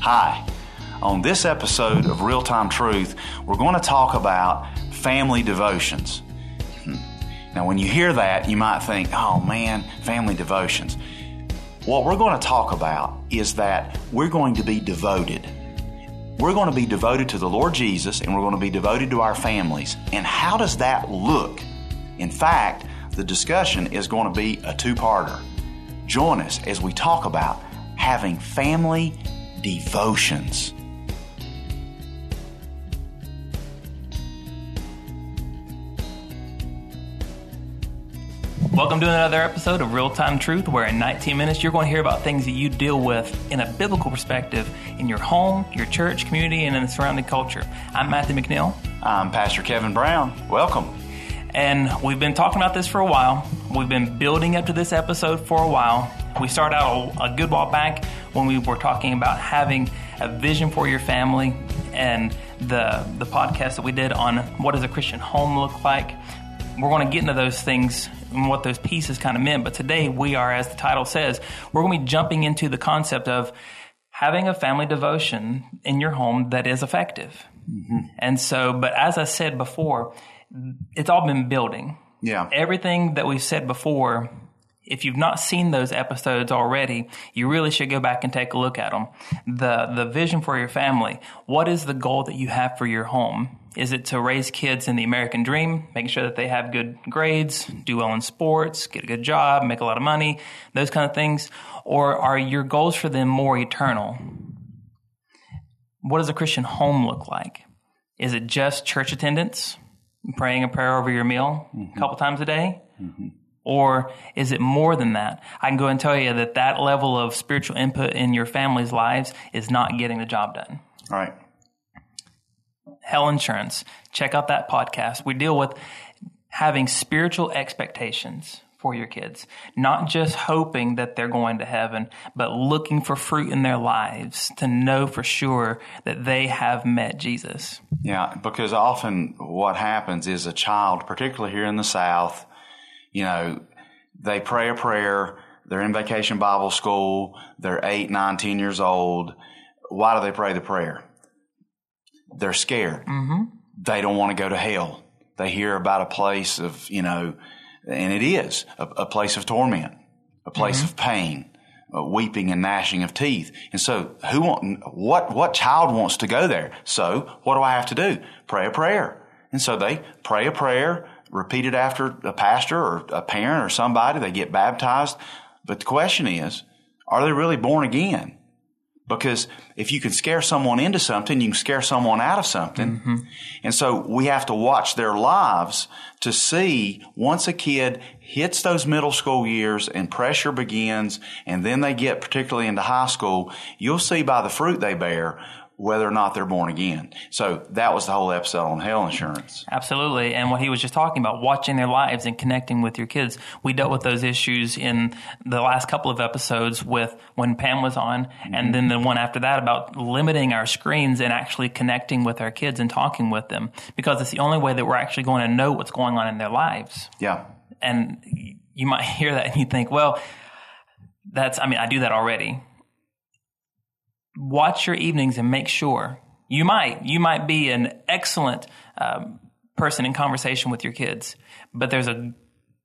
Hi. On this episode of Real Time Truth, we're going to talk about family devotions. Hmm. Now, when you hear that, you might think, oh man, family devotions. What we're going to talk about is that we're going to be devoted. We're going to be devoted to the Lord Jesus and we're going to be devoted to our families. And how does that look? In fact, the discussion is going to be a two parter. Join us as we talk about having family devotions. Welcome to another episode of Real Time Truth, where in 19 minutes you're going to hear about things that you deal with in a biblical perspective in your home, your church, community, and in the surrounding culture. I'm Matthew McNeil. I'm Pastor Kevin Brown. Welcome. And we've been talking about this for a while. We've been building up to this episode for a while. We started out a good while back when we were talking about having a vision for your family and the the podcast that we did on what does a Christian home look like. We're going to get into those things and what those pieces kind of meant. But today we are, as the title says, we're going to be jumping into the concept of having a family devotion in your home that is effective. Mm-hmm. And so, but as I said before, it's all been building. Yeah. Everything that we've said before, if you've not seen those episodes already, you really should go back and take a look at them. The the vision for your family. What is the goal that you have for your home? Is it to raise kids in the American dream, making sure that they have good grades, do well in sports, get a good job, make a lot of money, those kind of things? Or are your goals for them more eternal? What does a Christian home look like? Is it just church attendance? praying a prayer over your meal mm-hmm. a couple times a day? Mm-hmm. Or is it more than that? I can go and tell you that that level of spiritual input in your family's lives is not getting the job done. All right. Hell Insurance. Check out that podcast. We deal with having spiritual expectations for your kids. Not just hoping that they're going to heaven, but looking for fruit in their lives to know for sure that they have met Jesus. Yeah, because often what happens is a child, particularly here in the South, you know, they pray a prayer, they're in vacation Bible school, they're eight, nine, ten years old. Why do they pray the prayer? They're scared. Mm-hmm. They don't want to go to hell. They hear about a place of, you know, and it is a, a place of torment, a place mm-hmm. of pain, weeping and gnashing of teeth. And so, who want what what child wants to go there? So, what do I have to do? Pray a prayer. And so they pray a prayer, repeat it after a pastor or a parent or somebody. They get baptized. But the question is, are they really born again? Because if you can scare someone into something, you can scare someone out of something. Mm-hmm. And so we have to watch their lives to see once a kid hits those middle school years and pressure begins and then they get particularly into high school, you'll see by the fruit they bear whether or not they're born again. So that was the whole episode on hell insurance. Absolutely. And what he was just talking about, watching their lives and connecting with your kids. We dealt with those issues in the last couple of episodes with when Pam was on, mm-hmm. and then the one after that about limiting our screens and actually connecting with our kids and talking with them because it's the only way that we're actually going to know what's going on in their lives. Yeah. And you might hear that and you think, well, that's, I mean, I do that already watch your evenings and make sure you might you might be an excellent um, person in conversation with your kids, but there's a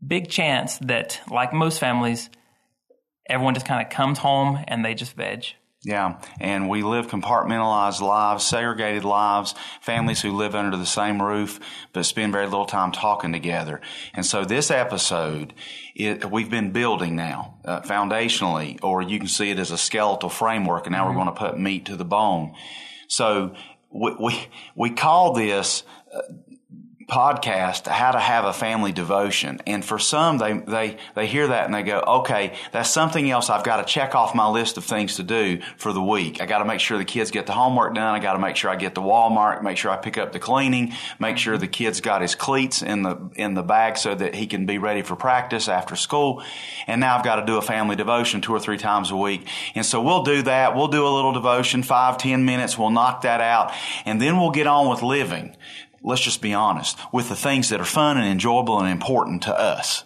big chance that, like most families, everyone just kind of comes home and they just veg. Yeah, and we live compartmentalized lives, segregated lives, families who live under the same roof but spend very little time talking together. And so this episode, it, we've been building now, uh, foundationally, or you can see it as a skeletal framework, and now mm-hmm. we're going to put meat to the bone. So we, we, we call this uh, podcast how to have a family devotion. And for some they they they hear that and they go okay that's something else i've got to check off my list of things to do for the week. I got to make sure the kids get the homework done. I got to make sure i get the walmart make sure i pick up the cleaning make sure the kid's got his cleats in the in the bag so that he can be ready for practice after school. And now i've got to do a family devotion two or three times a week. And so we'll do that. We'll do a little devotion five ten minutes. We'll knock that out. And then we'll get on with living let's just be honest, with the things that are fun and enjoyable and important to us.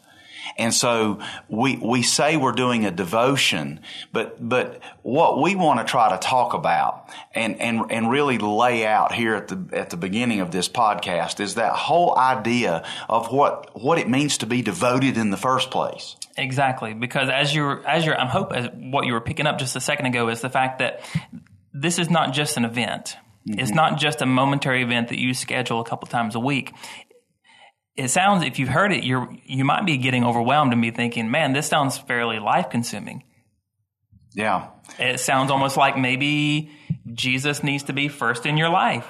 And so we, we say we're doing a devotion, but, but what we want to try to talk about and, and, and really lay out here at the, at the beginning of this podcast is that whole idea of what, what it means to be devoted in the first place. Exactly, because as you're, as you're, I'm hoping what you were picking up just a second ago is the fact that this is not just an event. Mm-hmm. It's not just a momentary event that you schedule a couple times a week. It sounds, if you've heard it, you're, you might be getting overwhelmed and be thinking, man, this sounds fairly life consuming. Yeah. It sounds almost like maybe Jesus needs to be first in your life.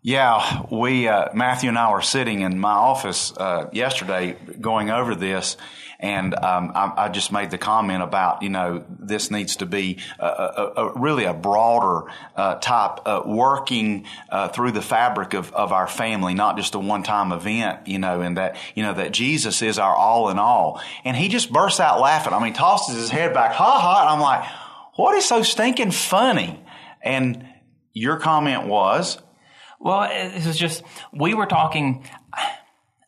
Yeah, we, uh, Matthew and I were sitting in my office uh, yesterday going over this, and um, I, I, just made the comment about, you know, this needs to be a, a, a really a broader uh, type uh, working uh, through the fabric of, of our family, not just a one time event, you know, and that, you know, that Jesus is our all in all. And he just bursts out laughing. I mean, tosses his head back, ha ha. And I'm like, what is so stinking funny? And your comment was, well, this is just, we were talking,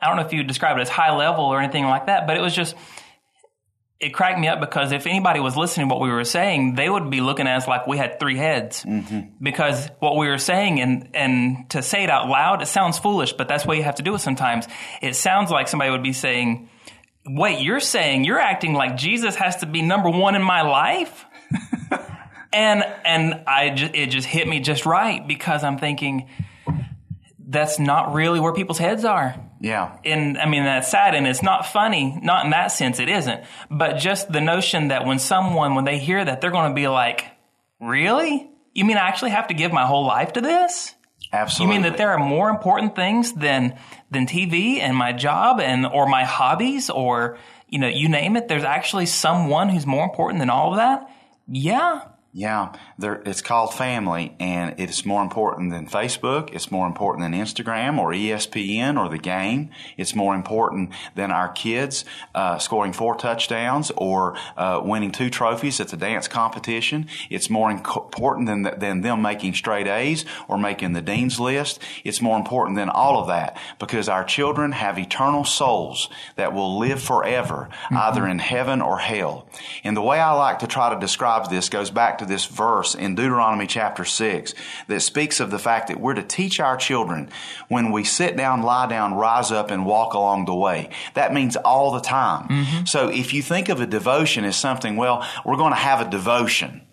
I don't know if you would describe it as high level or anything like that, but it was just, it cracked me up because if anybody was listening to what we were saying, they would be looking at us like we had three heads. Mm-hmm. Because what we were saying and, and to say it out loud, it sounds foolish, but that's what you have to do it sometimes. It sounds like somebody would be saying, wait, you're saying you're acting like Jesus has to be number one in my life? and, and I, just, it just hit me just right because I'm thinking, that's not really where people's heads are. Yeah. And I mean, that's sad and it's not funny. Not in that sense, it isn't. But just the notion that when someone, when they hear that, they're going to be like, really? You mean I actually have to give my whole life to this? Absolutely. You mean that there are more important things than, than TV and my job and, or my hobbies or, you know, you name it. There's actually someone who's more important than all of that. Yeah. Yeah, it's called family, and it's more important than Facebook. It's more important than Instagram or ESPN or the game. It's more important than our kids uh, scoring four touchdowns or uh, winning two trophies at the dance competition. It's more important than than them making straight A's or making the dean's list. It's more important than all of that because our children have eternal souls that will live forever, mm-hmm. either in heaven or hell. And the way I like to try to describe this goes back to this verse in Deuteronomy chapter 6 that speaks of the fact that we're to teach our children when we sit down, lie down, rise up, and walk along the way. That means all the time. Mm-hmm. So if you think of a devotion as something, well, we're going to have a devotion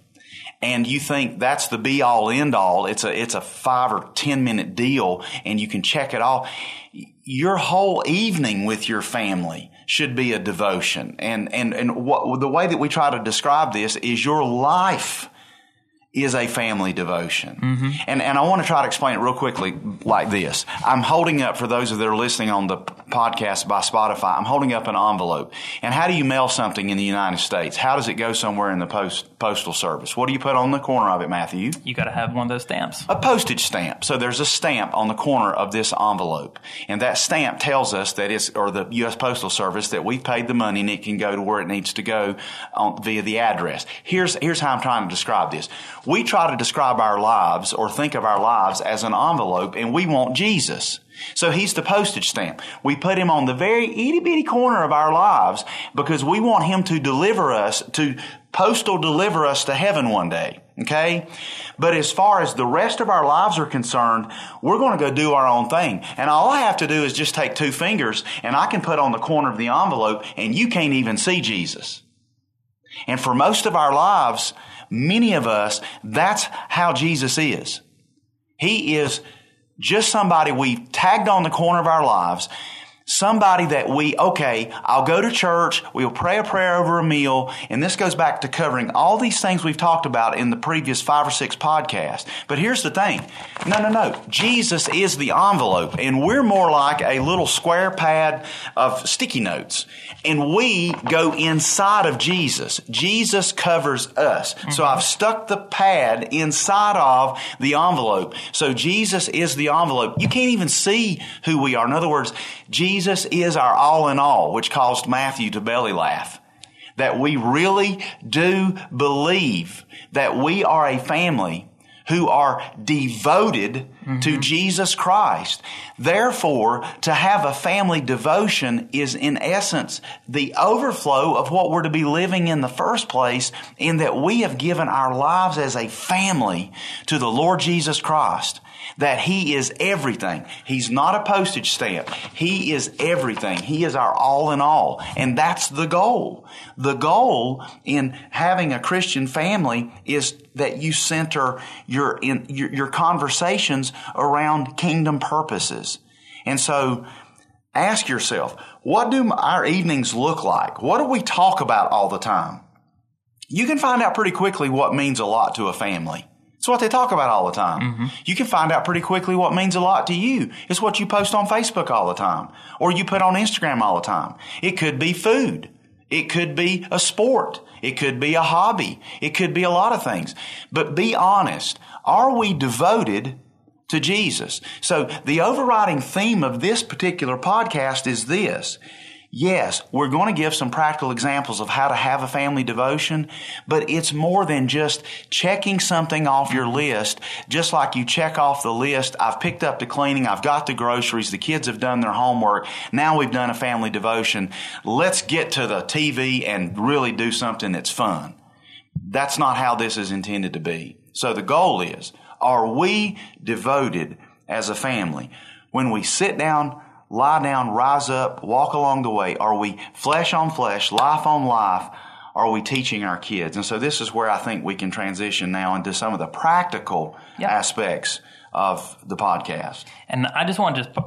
and you think that's the be all end all, it's a, it's a five or 10 minute deal and you can check it off. Your whole evening with your family should be a devotion. And, and, and what, the way that we try to describe this is your life is a family devotion. Mm-hmm. And, and I want to try to explain it real quickly like this. I'm holding up, for those of that are listening on the podcast by Spotify, I'm holding up an envelope. And how do you mail something in the United States? How does it go somewhere in the post, postal service? What do you put on the corner of it, Matthew? You got to have one of those stamps. A postage stamp. So there's a stamp on the corner of this envelope. And that stamp tells us that it's, or the U.S. Postal Service, that we've paid the money and it can go to where it needs to go on, via the address. Here's, here's how I'm trying to describe this we try to describe our lives or think of our lives as an envelope and we want Jesus. So he's the postage stamp. We put him on the very itty bitty corner of our lives because we want him to deliver us, to postal deliver us to heaven one day. Okay? But as far as the rest of our lives are concerned, we're going to go do our own thing. And all I have to do is just take two fingers and I can put on the corner of the envelope and you can't even see Jesus. And for most of our lives, many of us, that's how Jesus is. He is just somebody we tagged on the corner of our lives somebody that we, okay, I'll go to church, we'll pray a prayer over a meal, and this goes back to covering all these things we've talked about in the previous five or six podcasts. But here's the thing. No, no, no. Jesus is the envelope, and we're more like a little square pad of sticky notes. And we go inside of Jesus. Jesus covers us. Mm-hmm. So I've stuck the pad inside of the envelope. So Jesus is the envelope. You can't even see who we are. In other words, Jesus is our all in all, which caused Matthew to belly laugh. That we really do believe that we are a family who are devoted to mm-hmm. Jesus Christ. Therefore, to have a family devotion is in essence the overflow of what we're to be living in the first place in that we have given our lives as a family to the Lord Jesus Christ that He is everything. He's not a postage stamp. He is everything. He is our all in all. And that's the goal. The goal in having a Christian family is that you center your, in, your, your conversations around kingdom purposes. And so, ask yourself, what do our evenings look like? What do we talk about all the time? You can find out pretty quickly what means a lot to a family. It's what they talk about all the time. Mm-hmm. You can find out pretty quickly what means a lot to you. It's what you post on Facebook all the time or you put on Instagram all the time. It could be food. It could be a sport. It could be a hobby. It could be a lot of things. But be honest. Are we devoted to Jesus? So the overriding theme of this particular podcast is this. Yes, we're going to give some practical examples of how to have a family devotion, but it's more than just checking something off your list, just like you check off the list. I've picked up the cleaning. I've got the groceries. The kids have done their homework. Now we've done a family devotion. Let's get to the TV and really do something that's fun. That's not how this is intended to be. So the goal is, are we devoted as a family? When we sit down, lie down, rise up, walk along the way? Are we flesh on flesh, life on life? Are we teaching our kids? And so this is where I think we can transition now into some of the practical yep. aspects of the podcast. And I just want to just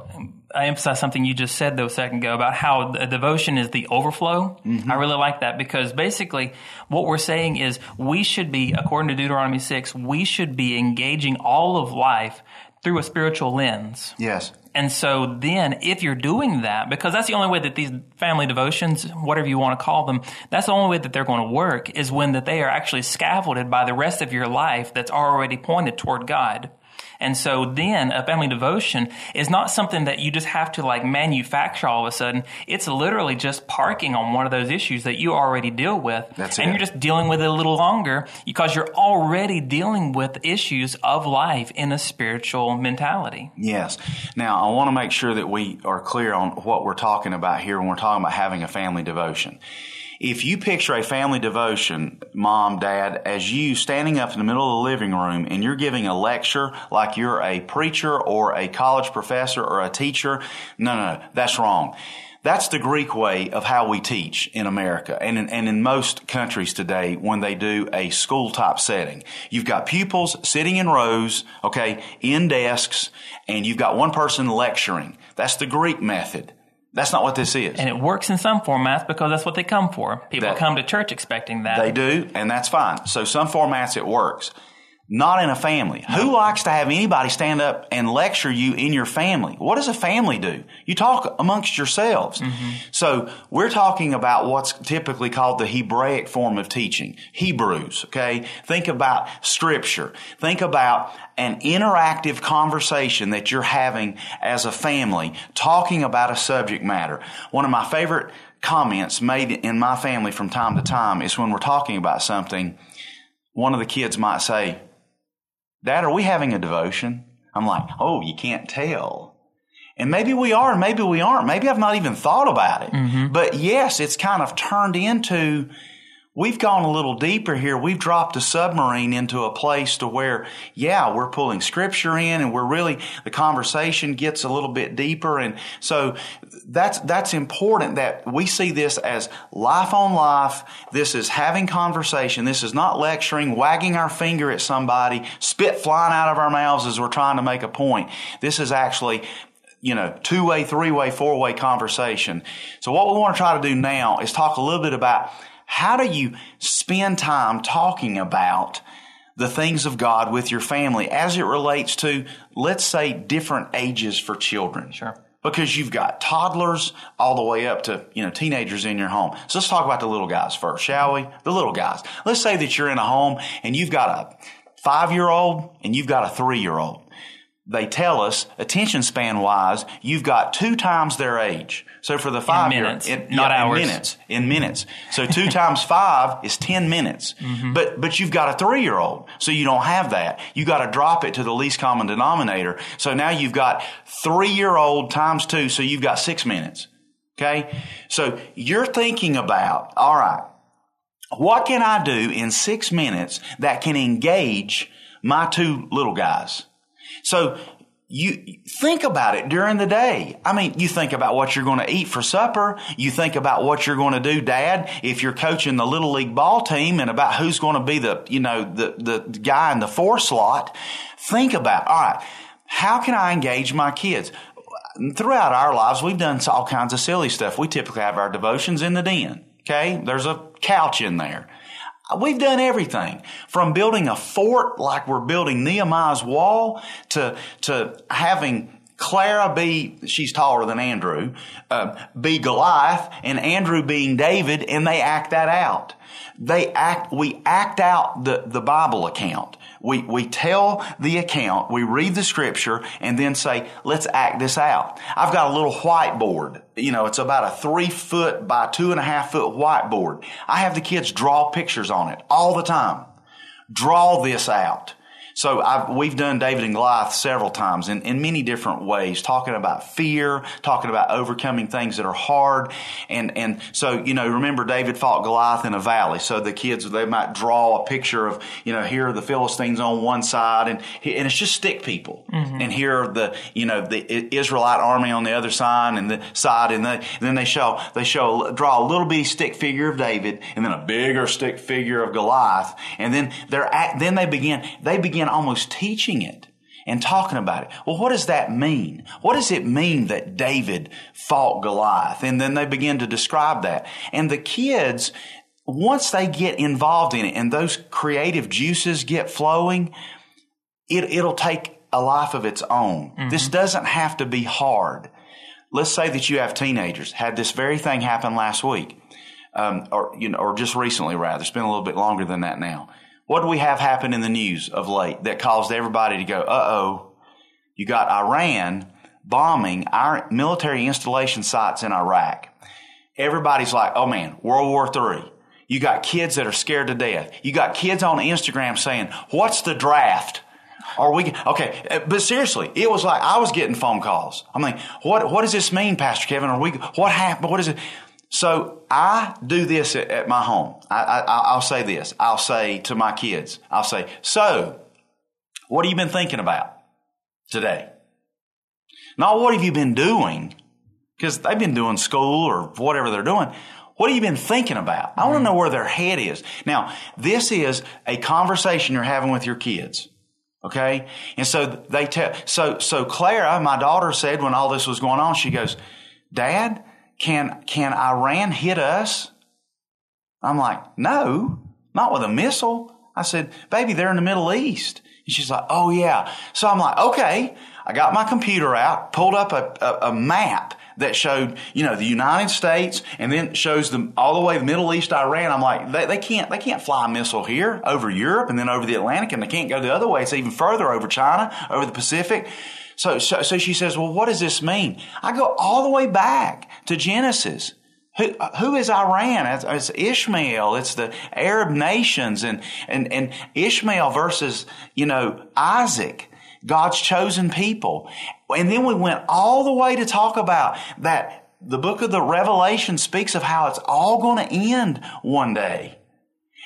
I emphasize something you just said though a second ago about how the devotion is the overflow. Mm-hmm. I really like that because basically what we're saying is we should be, according to Deuteronomy 6, we should be engaging all of life through a spiritual lens. Yes. And so then if you're doing that, because that's the only way that these family devotions, whatever you want to call them, that's the only way that they're going to work is when that they are actually scaffolded by the rest of your life that's already pointed toward God. And so then a family devotion is not something that you just have to like manufacture all of a sudden. It's literally just parking on one of those issues that you already deal with. That's and it. you're just dealing with it a little longer because you're already dealing with issues of life in a spiritual mentality. Yes. Now, I want to make sure that we are clear on what we're talking about here when we're talking about having a family devotion. If you picture a family devotion, mom, dad, as you standing up in the middle of the living room and you're giving a lecture like you're a preacher or a college professor or a teacher, no, no, no, that's wrong. That's the Greek way of how we teach in America and in, and in most countries today when they do a school type setting. You've got pupils sitting in rows, okay, in desks, and you've got one person lecturing. That's the Greek method. That's not what this is. And it works in some formats because that's what they come for. People that, come to church expecting that. They do, and that's fine. So some formats it works. Not in a family. Who likes to have anybody stand up and lecture you in your family? What does a family do? You talk amongst yourselves. Mm-hmm. So we're talking about what's typically called the Hebraic form of teaching. Hebrews, okay? Think about scripture. Think about an interactive conversation that you're having as a family, talking about a subject matter. One of my favorite comments made in my family from time to time is when we're talking about something, one of the kids might say, Dad, are we having a devotion? I'm like, oh, you can't tell. And maybe we are, and maybe we aren't. Maybe I've not even thought about it. Mm-hmm. But yes, it's kind of turned into We've gone a little deeper here. We've dropped a submarine into a place to where, yeah, we're pulling scripture in and we're really, the conversation gets a little bit deeper. And so that's, that's important that we see this as life on life. This is having conversation. This is not lecturing, wagging our finger at somebody, spit flying out of our mouths as we're trying to make a point. This is actually you know, two way, three way, four way conversation. So what we want to try to do now is talk a little bit about how do you spend time talking about the things of God with your family as it relates to, let's say, different ages for children? Sure. Because you've got toddlers all the way up to, you know, teenagers in your home. So let's talk about the little guys first, shall we? The little guys. Let's say that you're in a home and you've got a five year old and you've got a three year old they tell us attention span wise, you've got two times their age. So for the five minutes, year, not hours. In minutes, in minutes. So two times five is 10 minutes. Mm-hmm. But, but you've got a three year old. So you don't have that. You got to drop it to the least common denominator. So now you've got three year old times two. So you've got six minutes. Okay. So you're thinking about, all right, what can I do in six minutes that can engage my two little guys? So you think about it during the day. I mean, you think about what you're going to eat for supper. You think about what you're going to do, dad, if you're coaching the little league ball team and about who's going to be the, you know, the, the guy in the four slot. Think about, all right, how can I engage my kids? Throughout our lives, we've done all kinds of silly stuff. We typically have our devotions in the den. Okay. There's a couch in there. We've done everything from building a fort like we're building Nehemiah's wall to, to having Clara be, she's taller than Andrew, uh, be Goliath and Andrew being David and they act that out. They act, we act out the, the Bible account. We, we tell the account, we read the scripture, and then say, let's act this out. I've got a little whiteboard. You know, it's about a three foot by two and a half foot whiteboard. I have the kids draw pictures on it all the time. Draw this out. So I've, we've done David and Goliath several times in, in many different ways, talking about fear, talking about overcoming things that are hard. And, and so, you know, remember David fought Goliath in a valley. So the kids, they might draw a picture of, you know, here are the Philistines on one side and, and it's just stick people. Mm-hmm. And here are the, you know, the Israelite army on the other side and the side. And, they, and then they show, they show, draw a little bitty stick figure of David and then a bigger stick figure of Goliath. And then they're at, then they begin, they begin almost teaching it and talking about it. Well, what does that mean? What does it mean that David fought Goliath? And then they begin to describe that. And the kids, once they get involved in it and those creative juices get flowing, it, it'll take a life of its own. Mm-hmm. This doesn't have to be hard. Let's say that you have teenagers. Had this very thing happen last week, um, or you know, or just recently, rather. It's been a little bit longer than that now. What do we have happen in the news of late that caused everybody to go, uh oh, you got Iran bombing our military installation sites in Iraq. Everybody's like, oh man, World War III. You got kids that are scared to death. You got kids on Instagram saying, what's the draft? Are we okay? Uh, but seriously, it was like I was getting phone calls. I'm like, what? What does this mean, Pastor Kevin? Are we? What happened? What is it? So I do this at, at my home. I, I, will say this. I'll say to my kids, I'll say, so what have you been thinking about today? Not what have you been doing? Because they've been doing school or whatever they're doing. What have you been thinking about? I want to mm-hmm. know where their head is. Now, this is a conversation you're having with your kids. Okay? And so they tell, so, so Clara, my daughter said when all this was going on, she goes, Dad, can, can Iran hit us? I'm like, no, not with a missile. I said, baby, they're in the Middle East. And she's like, oh yeah. So I'm like, okay. I got my computer out, pulled up a, a, a map that showed, you know, the United States and then shows them all the way the Middle East, Iran. I'm like, they, they can't, they can't fly a missile here over Europe and then over the Atlantic and they can't go the other way. It's even further over China, over the Pacific. So, so, so she says, well, what does this mean? I go all the way back to Genesis. Who, uh, who is Iran? It's, it's, Ishmael. It's the Arab nations and, and, and Ishmael versus, you know, Isaac, God's chosen people. And then we went all the way to talk about that the book of the Revelation speaks of how it's all going to end one day.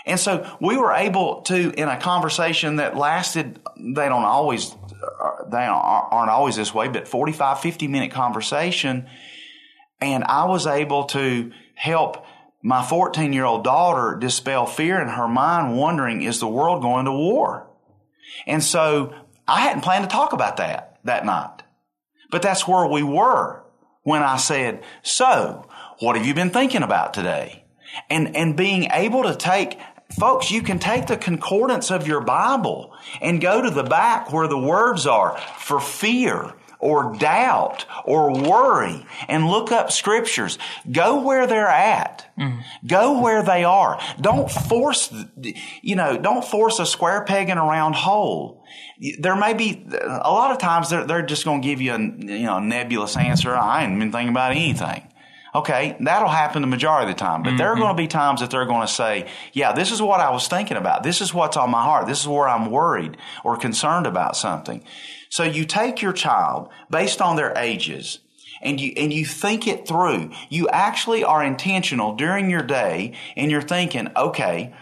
And so we were able to, in a conversation that lasted, they don't always they aren't always this way, but 45, 50 minute conversation. And I was able to help my 14 year old daughter dispel fear in her mind, wondering, is the world going to war? And so I hadn't planned to talk about that that night. But that's where we were when I said, so what have you been thinking about today? And, and being able to take Folks, you can take the concordance of your Bible and go to the back where the words are for fear or doubt or worry and look up scriptures. Go where they're at. Mm. Go where they are. Don't force, you know, don't force a square peg in a round hole. There may be a lot of times they're, they're just going to give you a you know nebulous answer. I ain't been thinking about anything. Okay, that'll happen the majority of the time. But mm-hmm. there are going to be times that they're going to say, Yeah, this is what I was thinking about. This is what's on my heart. This is where I'm worried or concerned about something. So you take your child based on their ages and you and you think it through. You actually are intentional during your day and you're thinking, okay,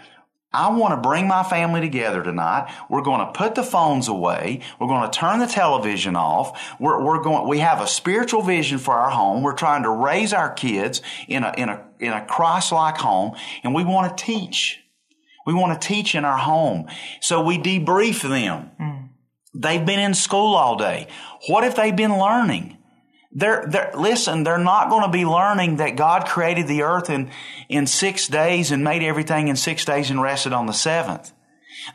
I want to bring my family together tonight. We're going to put the phones away. We're going to turn the television off. We're, we're going, we have a spiritual vision for our home. We're trying to raise our kids in a, in a, in a Christ-like home and we want to teach. We want to teach in our home. So we debrief them. Mm. They've been in school all day. What have they've been learning? They're, they're, listen, they're not going to be learning that God created the earth in, in six days and made everything in six days and rested on the seventh.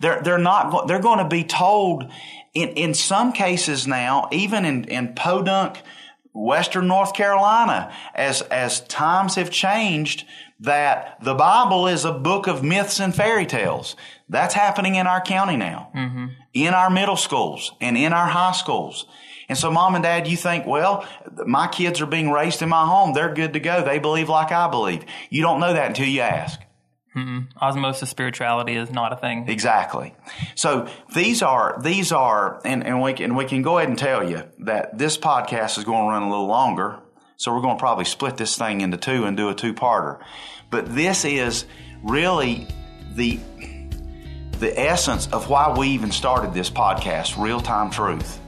They're, they're not, they're going to be told in, in some cases now, even in, in Podunk, Western North Carolina, as, as times have changed, that the Bible is a book of myths and fairy tales. That's happening in our county now, mm-hmm. in our middle schools and in our high schools. And so mom and dad, you think, well, my kids are being raised in my home. They're good to go. They believe like I believe. You don't know that until you ask. Mm-mm. Osmosis spirituality is not a thing. Exactly. So these are these are, and, and we can we can go ahead and tell you that this podcast is going to run a little longer. So we're going to probably split this thing into two and do a two parter. But this is really the the essence of why we even started this podcast, real time truth